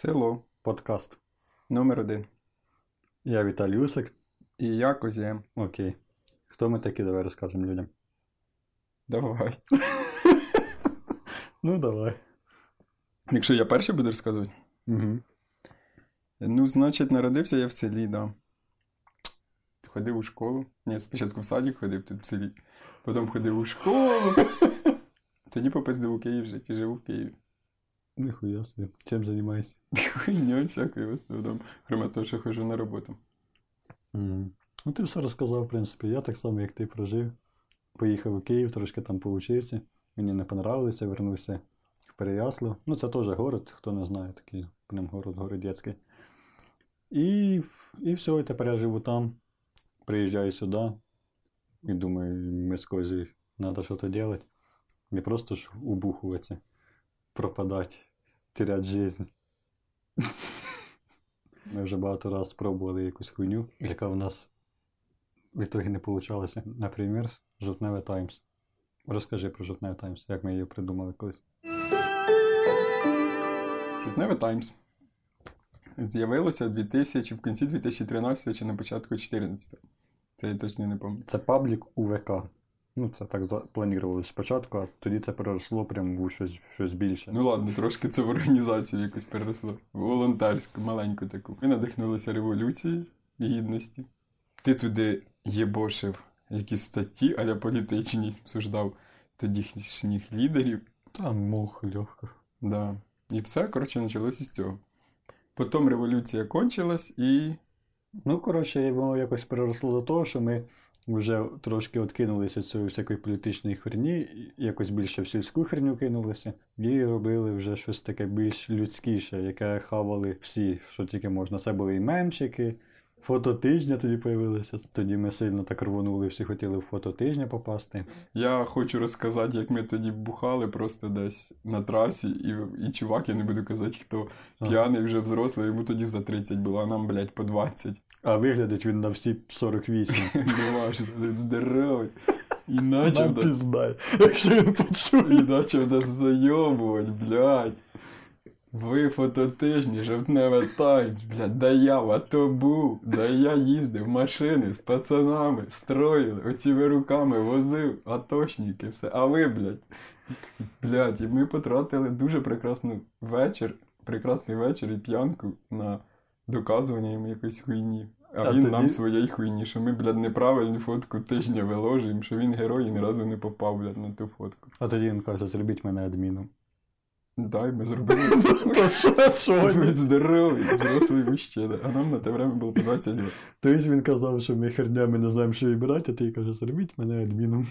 Село. Подкаст. Номер один. Я Віталій Усик. І я Козєм. Окей. Хто ми такі, давай розкажемо людям. Давай. Ну, давай. Якщо я перший буду розказувати. Угу. Ну, значить, народився я в селі, да. Ходив у школу. Ні, спочатку в садик ходив тут в селі. Потім ходив у школу. Тоді попиздив у Київ жити, живу в Києві. Ніхуя собі. Чим займаєшся? Хуйня всякою в основному. Крім того, що хожу на роботу. Угу. Ну, ти все розказав, в принципі. Я так само, як ти прожив. Поїхав у Київ, трошки там поучився. Мені не понравилося, вернувся в Переяслав. Ну, це теж город, хто не знає, такий прям город городецький. І, і все, і тепер я живу там. Приїжджаю сюди. І думаю, ми з Козі треба щось робити. Не просто ж убухуватися, пропадати, теряти життя. Ми вже багато разів спробували якусь хуйню, яка в нас в ітогі не вийшла. Наприклад, Жовтневе Таймс. Розкажи про Жовтневе Таймс, як ми її придумали колись. Жовтневе Таймс. З'явилося 2000, в кінці 2013 чи на початку 2014. Це я точно не пам'ятаю. Це паблік УВК. Ну, це так запланувалося спочатку, а тоді це переросло прямо в щось, щось більше. Ну ладно, трошки це в організацію якось переросло. Волонтерську, маленьку таку. Ми надихнулися революцією гідності. Ти туди єбошив якісь статті, аля політичні, обсуждав тодішніх лідерів. Там мух легко. Да. І все, коротше, почалося з цього. Потім революція кончилась і. Ну, коротше, воно якось переросло до того, що ми вже трошки відкинулися від цієї всякої політичної херні, якось більше в сільську херню кинулися, і робили вже щось таке більш людськіше, яке хавали всі, що тільки можна. Це були і мемчики, фото тижня тоді появилися. Тоді ми сильно так рвонули, всі хотіли в фото тижня попасти. Я хочу розказати, як ми тоді бухали просто десь на трасі, і, і чувак, я не буду казати, хто п'яний вже взрослий, йому тоді за 30 було, а нам, блядь, по 20. А виглядить він на всі 48. Не він здоровий. Іначе Нам піздай, якщо він почує. іначе нас зайобувати, блядь. Ви фототижні, жовтневе таймс, блядь, да я в АТО був, да я їздив машини з пацанами, строїли, оціми руками возив, атошники, все. А ви, блядь, блядь, і ми потратили дуже прекрасний вечір, прекрасний вечір і п'янку на доказування йому якоїсь хуйні. А, А він тоді- нам своєї хуйні, що ми, блядь, неправильну фотку тижня виложуємо, що він герой і ні разу не попав, блядь, на ту фотку. А тоді він каже, зробіть мене адміном. Дай, ми зробили. Будь здоровий, взрослий мужчина. А нам на те время було по 20 років. Тобто він казав, що ми хернями не знаємо, що вибирати, а ти каже, зробіть мене адміном.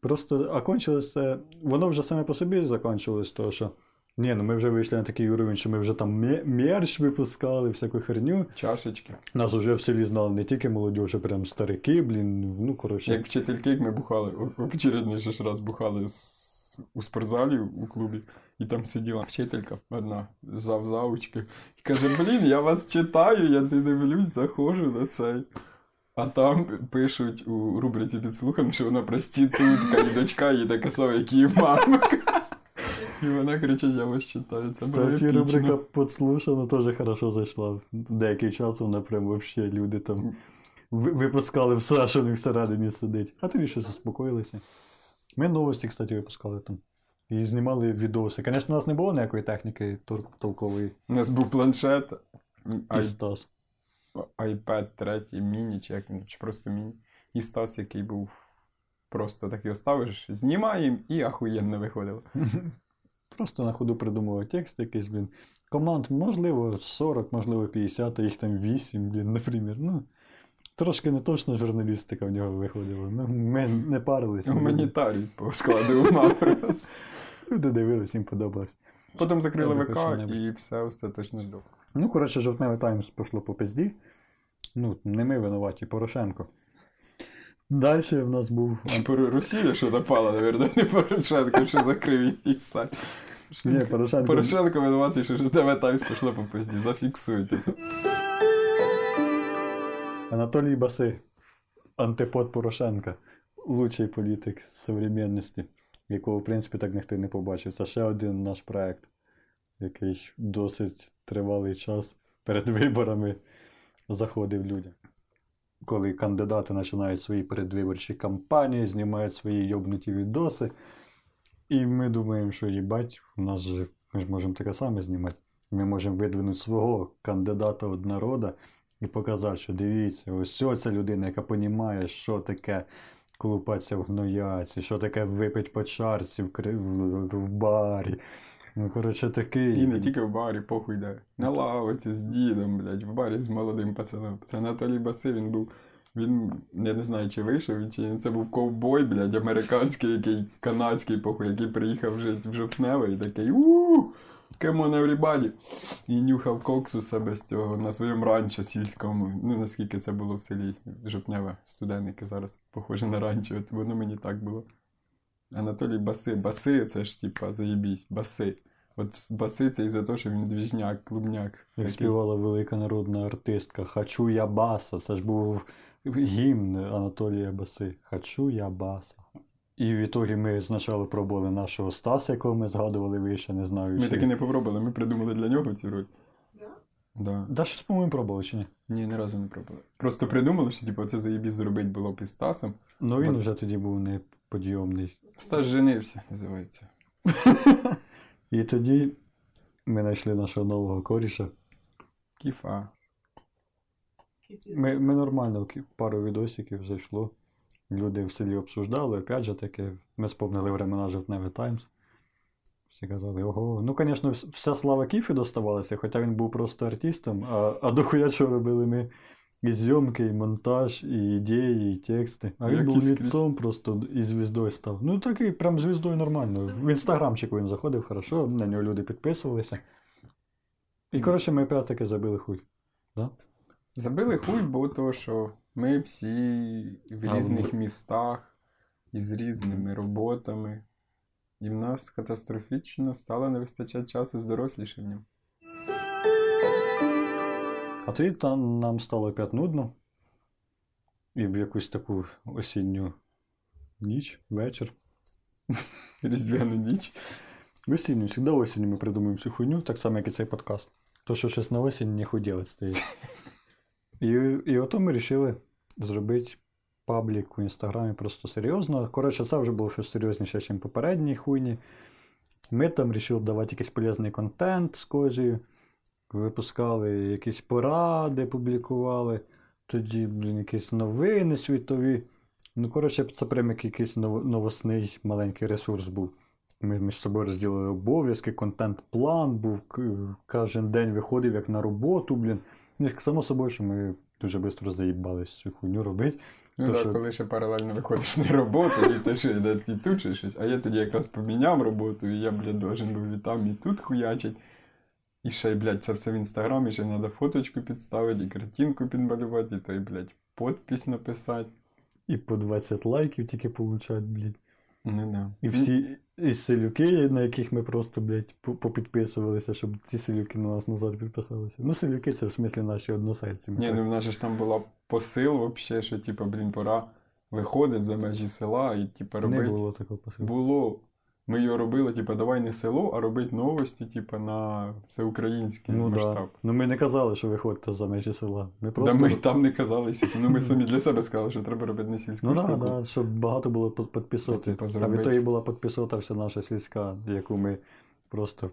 Просто окончилось це. Воно вже саме по собі закінчилось, того, що. Ні, ну ми вже вийшли на такий уровень, що ми вже там ме- мерч випускали, всяку херню. Чашечки. Нас вже в селі знали не тільки молодь, а прям старики, блін. Ну, коротше. Як вчительки, як ми бухали, о- очередний ж раз бухали з... у спортзалі у клубі, і там сиділа вчителька одна завзаучки, і каже: Блін, я вас читаю, я не дивлюсь, заходжу на цей. А там пишуть у рубриці підслухано, що вона проститутка, і дочка її така сама, як її мама. І вона кричить, я вас читаю. Кстати, рубрика подслушана теж хорошо зайшла. Деякий час вона прям вообще люди там ви- випускали все, що в них всередині сидить. А тоді щось заспокоїлися. Ми новості, кстати, випускали там. І знімали відоси. Звісно, у нас не було ніякої техніки толкової. У нас був планшет, І Стас. iPad 3 міні, чи як чи просто міні. І Стас, який був просто так його ставиш, знімаємо і ахуєнно виходило. Просто на ходу придумував текст якийсь, блін. Команд, можливо, 40, можливо, 50, а їх там 8, блін, наприклад. Ну, трошки не точно журналістика в нього виходила. Ну, ми не парилися. Гуманітарій по складу просто. Люди дивились, їм подобалось. Потім закрили ВК і все остаточно здох. Ну, коротше, жовтневий Таймс пішло по пизді. Ну, не ми винуваті, Порошенко. Далі в нас був. Про Росія, що напала, напевно, не Порошенко, що закрив її сайт. Ні, Порошенко. Порошенко винуватий, що тебе Таймс пішло по пизді. Зафіксуйте це. Анатолій Баси, антипод Порошенка, лучший політик з современності, якого, в принципі, так ніхто не побачив. Це ще один наш проект. який досить тривалий час перед виборами заходив людям. Коли кандидати починають свої передвиборчі кампанії, знімають свої йобнуті відоси. І ми думаємо, що їбать, у нас же ми ж можемо таке саме знімати. Ми можемо видвинути свого кандидата від народу і показати, що дивіться, ось ця людина, яка розуміє, що таке колупатися в гнояці, що таке випити по чарці в, в, в барі. Ну, коротше, такий. І не тільки в барі, похуй де. На лавоці з дідом, блядь, в барі з молодим пацаном. Це Анатолій Баси, він був. Він, я не знаю, чи вийшов він, чи ні. Це був ковбой, блядь, американський, який канадський, похуй, який приїхав жити в Жовтневе і такий ууу, come on everybody. І нюхав коксу себе з цього на своєму ранчо сільському. Ну, наскільки це було в селі Жовтневе, студенники зараз, похоже на ранчо, от воно мені так було. Анатолій Баси. Баси це ж типа заєбісь, баси. От баси це із-за того, що він двіжняк, клубняк. Як Такий. співала велика народна артистка Хачу я баса. Це ж був гімн Анатолія Баси. Хачу я баса. І в ітогі ми спочатку пробували нашого Стаса, якого ми згадували вище, не знаю. Ми чи... таки не попробували, ми придумали для нього цю роль. Да? Да. Щось, по-моєму, пробували чи ні? Ні, ні разу не пробували. Просто придумали, що типу, це заєбісь зробити було б із Стасом. Ну він Бо- вже тоді був неподйомний. Стас женився, називається. І тоді ми знайшли нашого нового коріша. Кіфа. Ми, ми нормально пару відосиків зайшло. Люди в селі обсуждали, опять же таки, ми спомнили времена Жовтневе Таймс. Всі казали, ого. Ну, звісно, вся слава Кіфі доставалася, хоча він був просто артистом, а, а дохуя що робили ми і зйомки, і монтаж, і ідеї, і тексти. А він був ліцом просто і звіздою став. Ну такий прям звіздою нормально. В інстаграмчику він заходив хорошо, на нього люди підписувалися. І коротше, ми опять таки забили хуй. Да? Забили хуй, бо то, що ми всі в різних ми- містах із різними роботами. І в нас катастрофічно стало не вистачати часу з дорослішанням. А тоді там нам стало опять нудно. І в якусь таку осінню ніч, вечір. Різдвяну ніч. В осінню, завжди осінню ми придумуємо всю хуйню, так само, як і цей подкаст. То, що щось на осінь не худілить стоїть. І, і ото ми вирішили зробити паблік у інстаграмі просто серйозно. Коротше, це вже було щось серйозніше, ніж попередній хуйні. Ми там вирішили давати якийсь полезний контент з кожею. Випускали якісь поради, публікували. Тоді, блін, якісь новини світові. Ну, коротше, це прям як якийсь новосний маленький ресурс був. Ми між собою розділили обов'язки, контент-план був, кожен день виходив як на роботу, блін. Ну, само собою, що ми дуже швидко заїбались цю хуйню робити. Ну так, що- коли ще паралельно виходиш на роботу, і ти ще йде і тут ще щось. А я тоді якраз поміняв роботу, і я, блядь, должен був і там, і тут хуячить. І ще й, блядь, це все в інстаграмі, ще треба фоточку підставити, і картинку підмалювати, і той, блядь, подпись написати. І по 20 лайків тільки получають, блядь. Ну да. І всі і селюки, на яких ми просто, блядь, попідписувалися, щоб ці селюки на нас назад підписалися. Ну, селюки це в смислі наші односельці. Ні, ну в нас же ж там була посил вообще, що типу, блін, пора виходить за межі села і типу не було такого посилу. Було. Ми його робили, типу, давай не село, а робити новості, типу, на всеукраїнський Ну, масштаб. да. ну ми не казали, що виходьте за межі села. Ми Да ми там не казали сільську. Ну ми самі для себе сказали, що треба робити не сільську Ну так, штуку. да, щоб багато було під- підписоти. Типу, а від того була підписота вся наша сільська, яку ми просто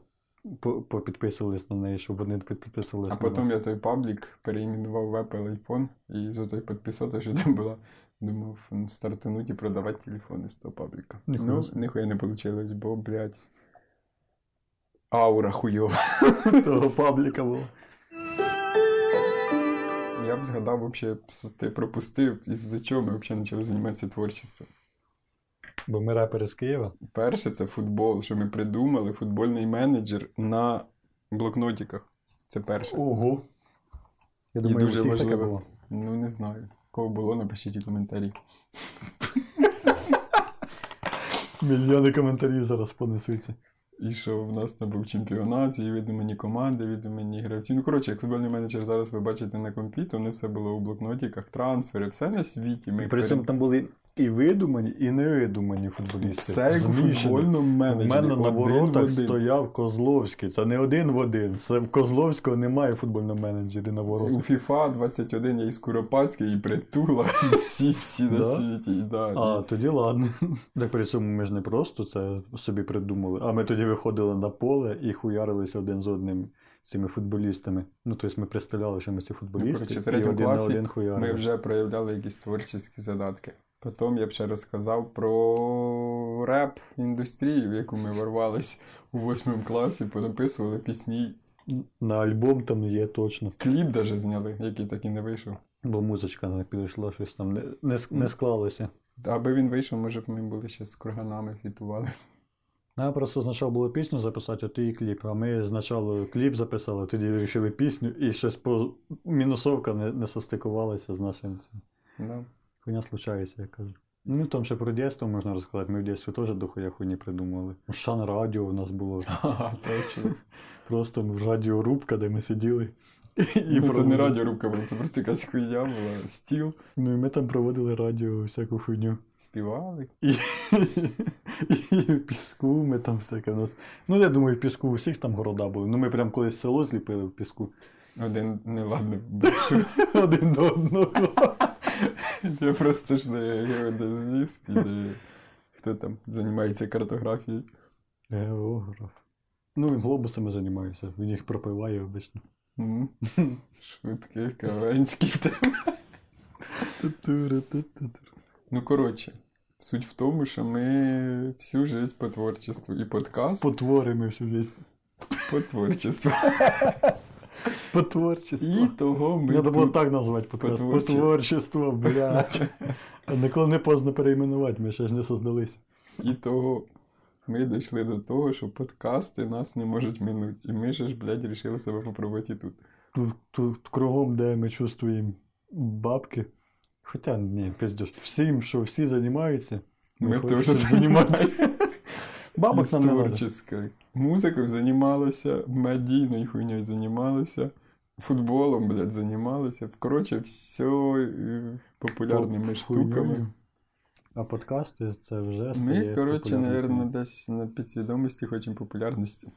попідписувались на неї, щоб вони підписувалися. А потім я той паблік переіменував в Apple iPhone і за той підписати, що там була, думав стартануть і продавати телефони з того пабліка. Ніхуя ну, ніхуя не вийшло, бо, блядь. Аура хуйова. того пабліка було. Я б згадав, вообще, ти пропустив, із-за чого ми взагалі почали займатися творчістю. Бо ми репери з Києва. Перше, це футбол, що ми придумали футбольний менеджер на блокнотиках. Це перше. Ого. Я І думаю, у дуже всіх таке було. Ну, не знаю. Кого було, напишіть у коментарі. Мільйони коментарів зараз понесуться. І що в нас там був чемпіонат, і відомені команди, відомені гравці. Ну, коротше, як футбольний менеджер зараз ви бачите на компі, то не все було у блокнотіках, трансфери, все на світі. Ми При цьому перед- там були і видумані, і невидумані футболісти. Все як у футбольному У мене на воротах стояв Козловський. Це не один в один. Це в Козловського немає футбольного менеджера на У воротах. FIFA 21 є і Скуропадський, і Притула, і всі, всі на світі. І, да, А, тоді ладно. Так при цьому ми ж не просто це собі придумали. А ми тоді виходили на поле і хуярилися один з одним з цими футболістами. Ну, тобто ми представляли, що ми ці футболісти, коротше, в третьому класі один. Ми вже проявляли якісь творчі задатки. Потім я б ще розказав про реп-індустрію, в яку ми ворвались у восьмому класі, понаписували пісні. На альбом там є точно. Кліп даже зняли, який так і не вийшов. Бо музичка не підійшла, щось там не, не, не склалося. Аби він вийшов, може б ми були ще з курганами фітували. Нам просто спочатку було пісню записати, а тоді кліп. А ми спочатку кліп записали, тоді вирішили пісню, і щось по мінусовка не, не состикувалася з нашим. Да. Хуйня случається, я кажу. Ну там ще про дійство можна розказати. Ми в дійстві теж до хуя хуйні придумали. Шан радіо у нас було. Просто радіорубка, де ми сиділи. І Ну, це не радіорубка була, це просто якась хуйня була. Стіл. Ну і ми там проводили радіо, всяку хуйню. Співали. І, і в піску ми там всяке в нас. Ну, я думаю, в піску у всіх там города були. Ну, ми прям колись село зліпили в піску. Один неладний бачу. Один до одного. Я просто ж не геодезіст, і не... хто там займається картографією. Географ. Ну, він глобусами займається, він їх пропиває обично. М. Швидкий, кавенський. Ну, коротше, суть в тому, що ми всю жизнь по творчеству і подкаст Потвори ми всю життя. по творчеству. По творчеству. І того ми Треба було так назвати подкаст. По творчеству, блядь. Ніколи не поздно перейменувати, ми ще ж не создалися. І того ми дійшли до того, що подкасти нас не можуть минути. І ми же ж, блядь, рішили себе попробувати і тут. Тут, тут кругом, де ми чувствуємо бабки. Хоча ні, пиздеш. Всім, що всі займаються, Ми хочемо теж займаємося. Бабок нам не надо. Музикою займалися, медійною хуйньою займалися, футболом, блядь, займалися. Коротше, все популярними По- штуками. хуйньою. А подкасти це вже стає Ми, коротше, напевно, десь на підсвідомості хочемо популярності.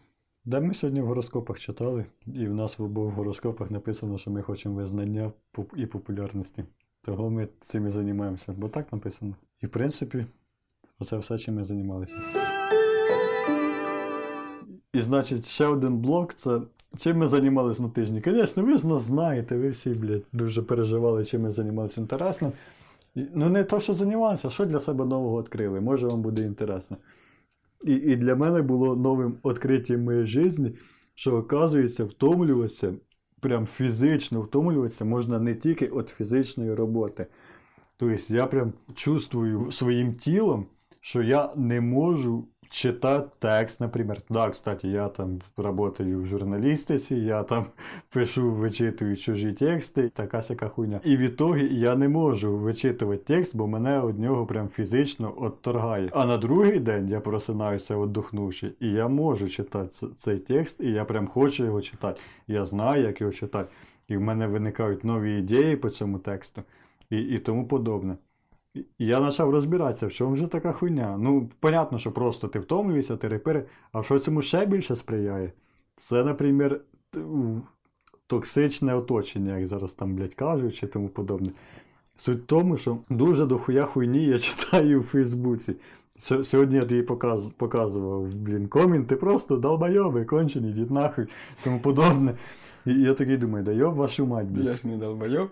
Де ми сьогодні в гороскопах читали, і в нас в обох гороскопах написано, що ми хочемо визнання і популярності. Того ми цим і займаємося, бо так написано. І в принципі, це все, чим ми займалися. І значить, ще один блок це чим ми займалися на тижні. Звісно, ви ж нас знаєте, ви всі, блядь, дуже переживали, чим ми займалися інтересно. І- Ну, не то, що займалися, а що для себе нового відкрили. Може, вам буде інтересно. І, і для мене було новим відкриттям моєї житті, що, оказується, втомлюватися, прям фізично втомлюватися можна не тільки від фізичної роботи. Тобто я прям чувствую своїм тілом, що я не можу читати текст, наприклад. Да, кстати, я там працюю в журналістиці, я там пишу, вичитую чужі тексти, така сяка хуйня. І в ітогі я не можу вичитувати текст, бо мене від нього прям фізично отторгає. А на другий день я просинаюся віддохнувши, і я можу читати цей текст, і я прям хочу його читати. Я знаю, як його читати. І в мене виникають нові ідеї по цьому тексту і, і тому подобне. Я почав розбиратися, в чому ж така хуйня. Ну, понятно, що просто ти втомлюєшся, ти репери, а що цьому ще більше сприяє? Це, наприклад, токсичне оточення, як зараз там, блядь, кажуть, чи тому подобне. Суть в тому, що дуже дохуя хуйні я читаю у Фейсбуці. Сьогодні я тобі показ, показував, блін, коменти просто долбойоби, кончені, дід нахуй, тому подобне. І я такий думаю, да йоб вашу мать, блядь. Я долбойоб.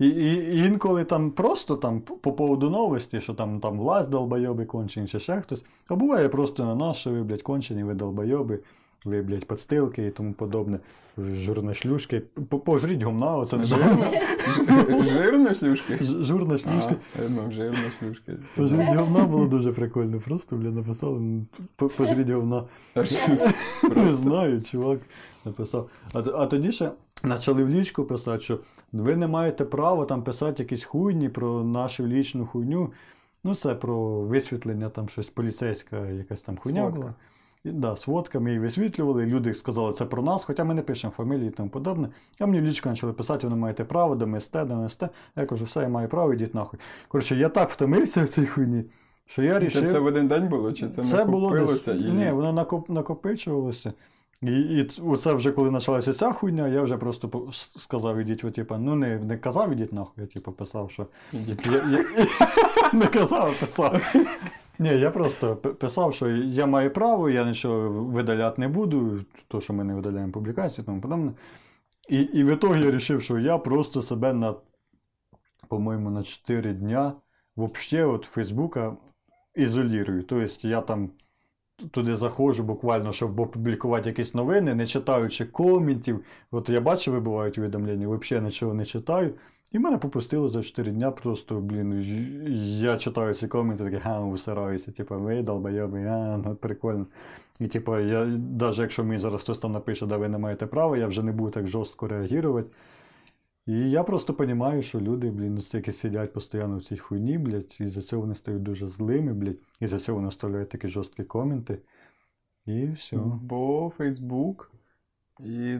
І, і, і інколи там просто там по- по поводу новості, що там, там власть долбойоби кончені, чи ще хтось. А буває просто на нас, що ви, блядь, кончені, ви долбойоби, ви, блядь, подстилки і тому подобне. Журна шлюшки. Пожріть гумна, оце вже. Жирно шлюшки? Ж- Журна шлюшки. А, я думав, жирно шлюшки. Пожріть говна було дуже прикольно. Просто, бля, написали. Пожріть говна. Не знаю, чувак написав. А тоді ще почали в лічку писати, що ви не маєте права там писати якісь хуйні про нашу лічну хуйню. Ну, це про висвітлення, там щось поліцейська якась там хуйня Сводка. була. І, да, з фотками і висвітлювали. Люди сказали, це про нас, хоча ми не пишемо фамілії і тому подобне. А мені в лічку почали писати, ви не маєте права, де ми сте, де не сте. Я кажу, все, я маю право, йдіть нахуй. Коротше, я так втомився в цій хуйні, що я Це рішив. все в один день було, чи це, Це було десь, і... Ні, воно накоп, накопичувалося. І, і оце вже коли почалася ця хуйня, я вже просто сказав, ідіть, от, типа, ну не, не казав, ідіть нахуй, я типу, писав, що. Я, я, не казав, писав. Ні, я просто писав, що я маю право, я нічого видаляти не буду, то, що ми не видаляємо публікації, тому подобне. І, і в ітогі я вирішив, що я просто себе на, по-моєму, на 4 дня вообще от Фейсбука ізолірую. Тобто я там туди заходжу буквально, щоб опублікувати якісь новини, не читаючи коментів. От я бачу, вибувають увідомлення, взагалі нічого не читаю. І мене попустило за 4 дня просто, блін, я читаю ці коменти, такий, га, усираюся, типу, ви долбойоби, а, ну прикольно. І типу, я, навіть якщо мені зараз хтось там напише, да ви не маєте права, я вже не буду так жорстко реагувати. І я просто розумію, що люди, блін, настільки сидять постійно в цій хуйні, блядь, і за цього вони стають дуже злими, блядь, і за цього вони оставляють такі жорсткі коменти. І все. Бо Фейсбук і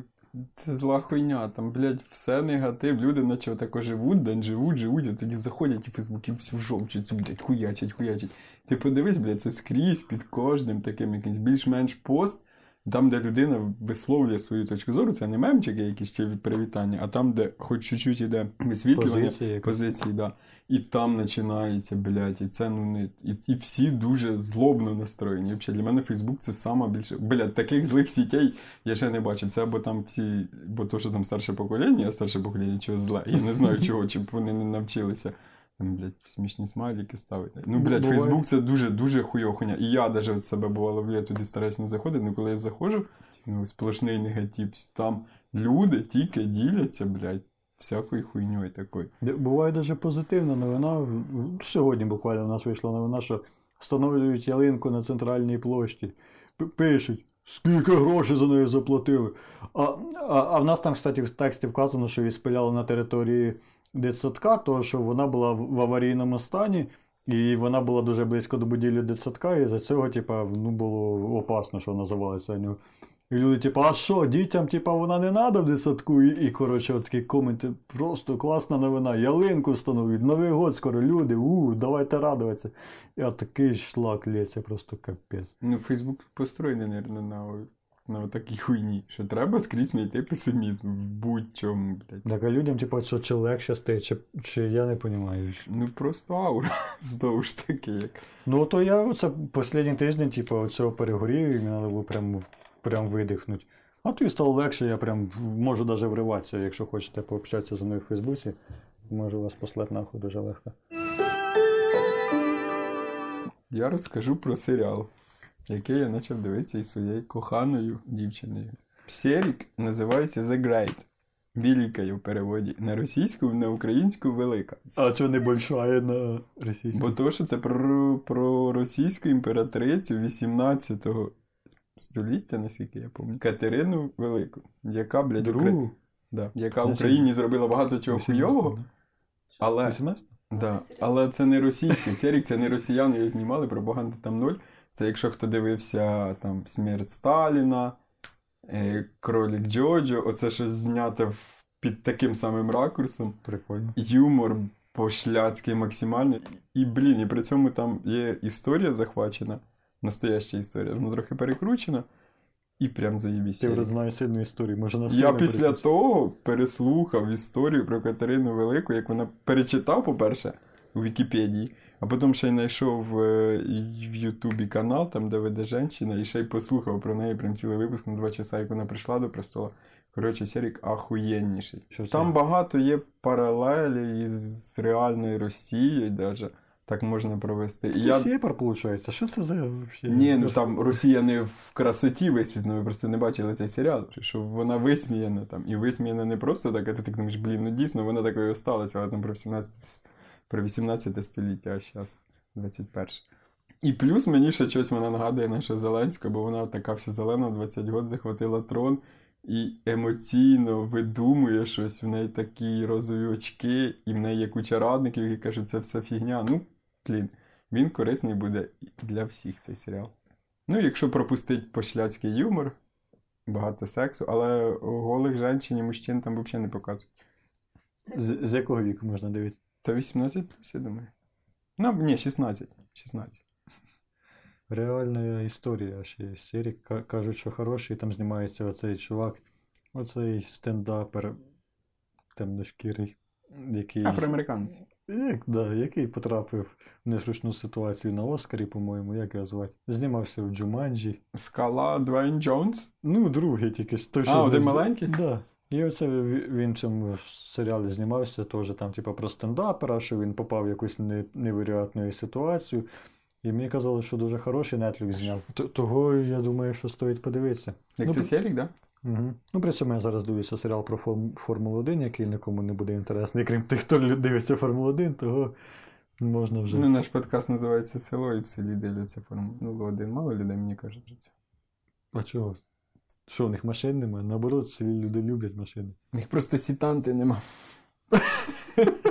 це зла хуйня. Там, блядь, все негатив. Люди наче отако живуть, день живуть, живуть, а тоді заходять у Фейсбук і всю жовчицю, блядь, хуячать, хуячать. Ти подивись, блядь, це скрізь під кожним таким якийсь більш-менш пост. Там, де людина висловлює свою точку зору, це не мемчики якісь чи привітання, а там, де хоч чуть-чуть іде висвітлювання Позиція якась. позиції, да. І там починається, блядь, і це ну не. І, і всі дуже злобно настроєні. Взагалі, для мене Фейсбук це сама більше. Блядь, таких злих сітей я ще не бачив. Це або там всі, бо то, що там старше покоління, а старше покоління чогось зле. Я не знаю чого, чи б вони не навчилися. Там, блядь, смішні смайлики ставити. Ну, блядь, Буває. Фейсбук це дуже дуже хуйова хуйня. І я навіть от себе бувало, блядь, туди стараюсь не заходити, але коли я заходжу, ну, сплошний негатив, там люди тільки діляться, блядь, всякою хуйньою такою. Буває дуже позитивна новина. Сьогодні буквально у нас вийшла новина, що встановлюють ялинку на центральній площі. Пишуть, скільки грошей за неї заплатили. А, а, а в нас там, кстати, в тексті вказано, що її спиляли на території дитсадка, тому що вона була в аварійному стані. І вона була дуже близько до будівлі дитсадка, і за цього, типа, ну, було опасно, що вона завалиться нього. І люди, типу, а що, дітям, типа, вона не треба в дитсадку? І, і коротше, от такі коменти, просто класна новина, ялинку встановлюють, Новий год скоро, люди, у, давайте радуватися. От такий шлак лється, просто капець. Ну, Фейсбук построєний, наверное, на, на такій хуйні, що треба скрізь знайти песимізм в будь-чому, блядь. Так, а людям, типу, що чи легше стає, чи, чи я не розумію. Ну просто аура, знову ж таки, як. Ну, то я оце останній тиждень, типу, оцього перегорів, і мені треба було прям, прям видихнути. А то і стало легше, я прям можу навіть вриватися, якщо хочете пообщатися зі мною в Фейсбуці. Можу вас послати нахуй дуже легко. Я розкажу про серіал, який я почав дивитися із своєю коханою дівчиною. Серік називається The Great. Велика в переводі. На російську, на українську велика. А чого не большая на російську? Бо то, що це про, про російську імператрицю 18 століття, наскільки я пам'ятаю, Катерину Велику, яка, блядь. Другу? да, яка Значить, Україні зробила багато чого 18, хуйового, але 18? Да, але це не російський серік, це не росіяни його знімали, пропаганди там ноль. Це якщо хто дивився там Смерть Сталіна, е, Кролік Джоджо, оце щось знято під таким самим ракурсом. Прикольно. Юмор пошляцький максимально. І, блін, і при цьому там є історія захвачена, настояща історія, вона трохи перекручена, і прям заєбісь. Ти вже знаєш сильну історію, може на Я після того переслухав історію про Катерину Велику, як вона перечитав, по-перше, у Вікіпедії, а потім ще й знайшов е, в Ютубі канал, там, де веде жінка, і ще й послухав про неї прям цілий випуск на два часа, як вона прийшла до престола. Коротше, серік ахуєнніший. Що це? Там багато є паралелі із реальною Росією, даже. так можна провести. Це я... сепар, виходить. Що це за? Ні, ну там Росія не в красоті висвітлена, ви просто не бачили цей серіал, що вона висміяна там. І висміяна не просто так, а ти так думаєш, блін, ну дійсно, вона такою осталася, але там про 18, про 18 століття, а зараз 21. І плюс мені ще щось вона нагадує наша Зеленська, бо вона така вся зелена, 20 років захватила трон і емоційно видумує щось, в неї такі розові очки, і в неї є куча радників, які кажуть, це все фігня. Ну, блін, він корисний буде для всіх цей серіал. Ну, якщо пропустить пошляцький юмор, багато сексу, але голих жінчин і мужчин там взагалі не показують. З, з якого віку можна дивитися? Та 18 плюс, я думаю. Ну, ні, 16. 16. Реальна історія ще є. Серік кажуть, що хороший, там знімається оцей чувак, оцей стендапер темношкірий, який, Афроамериканці. як, да, який потрапив в незручну ситуацію на Оскарі, по-моєму, як його звати. Знімався в Джуманджі. Скала Двейн Джонс. Ну, другий тільки. Той, А, один з- маленький? Да. І оце він в цьому серіалі знімався теж там, типу, про стендапера, що він попав в якусь не- невероятну ситуацію. І мені казали, що дуже хороший Netflix зняв. Того я думаю, що стоїть подивитися. Як Ну, це б- Селік, да? Угу. Ну, при цьому я зараз дивлюся серіал про Форм- Формулу 1, який нікому не буде інтересний, крім тих, хто дивиться Формулу 1, того можна вже. Ну, наш подкаст називається Село і в селі дивляться Формулу 1. Мало людей, мені кажуть. А чого? Що, у них машин немає? Наоборот, селі люди люблять машини. У них просто сітанти нема.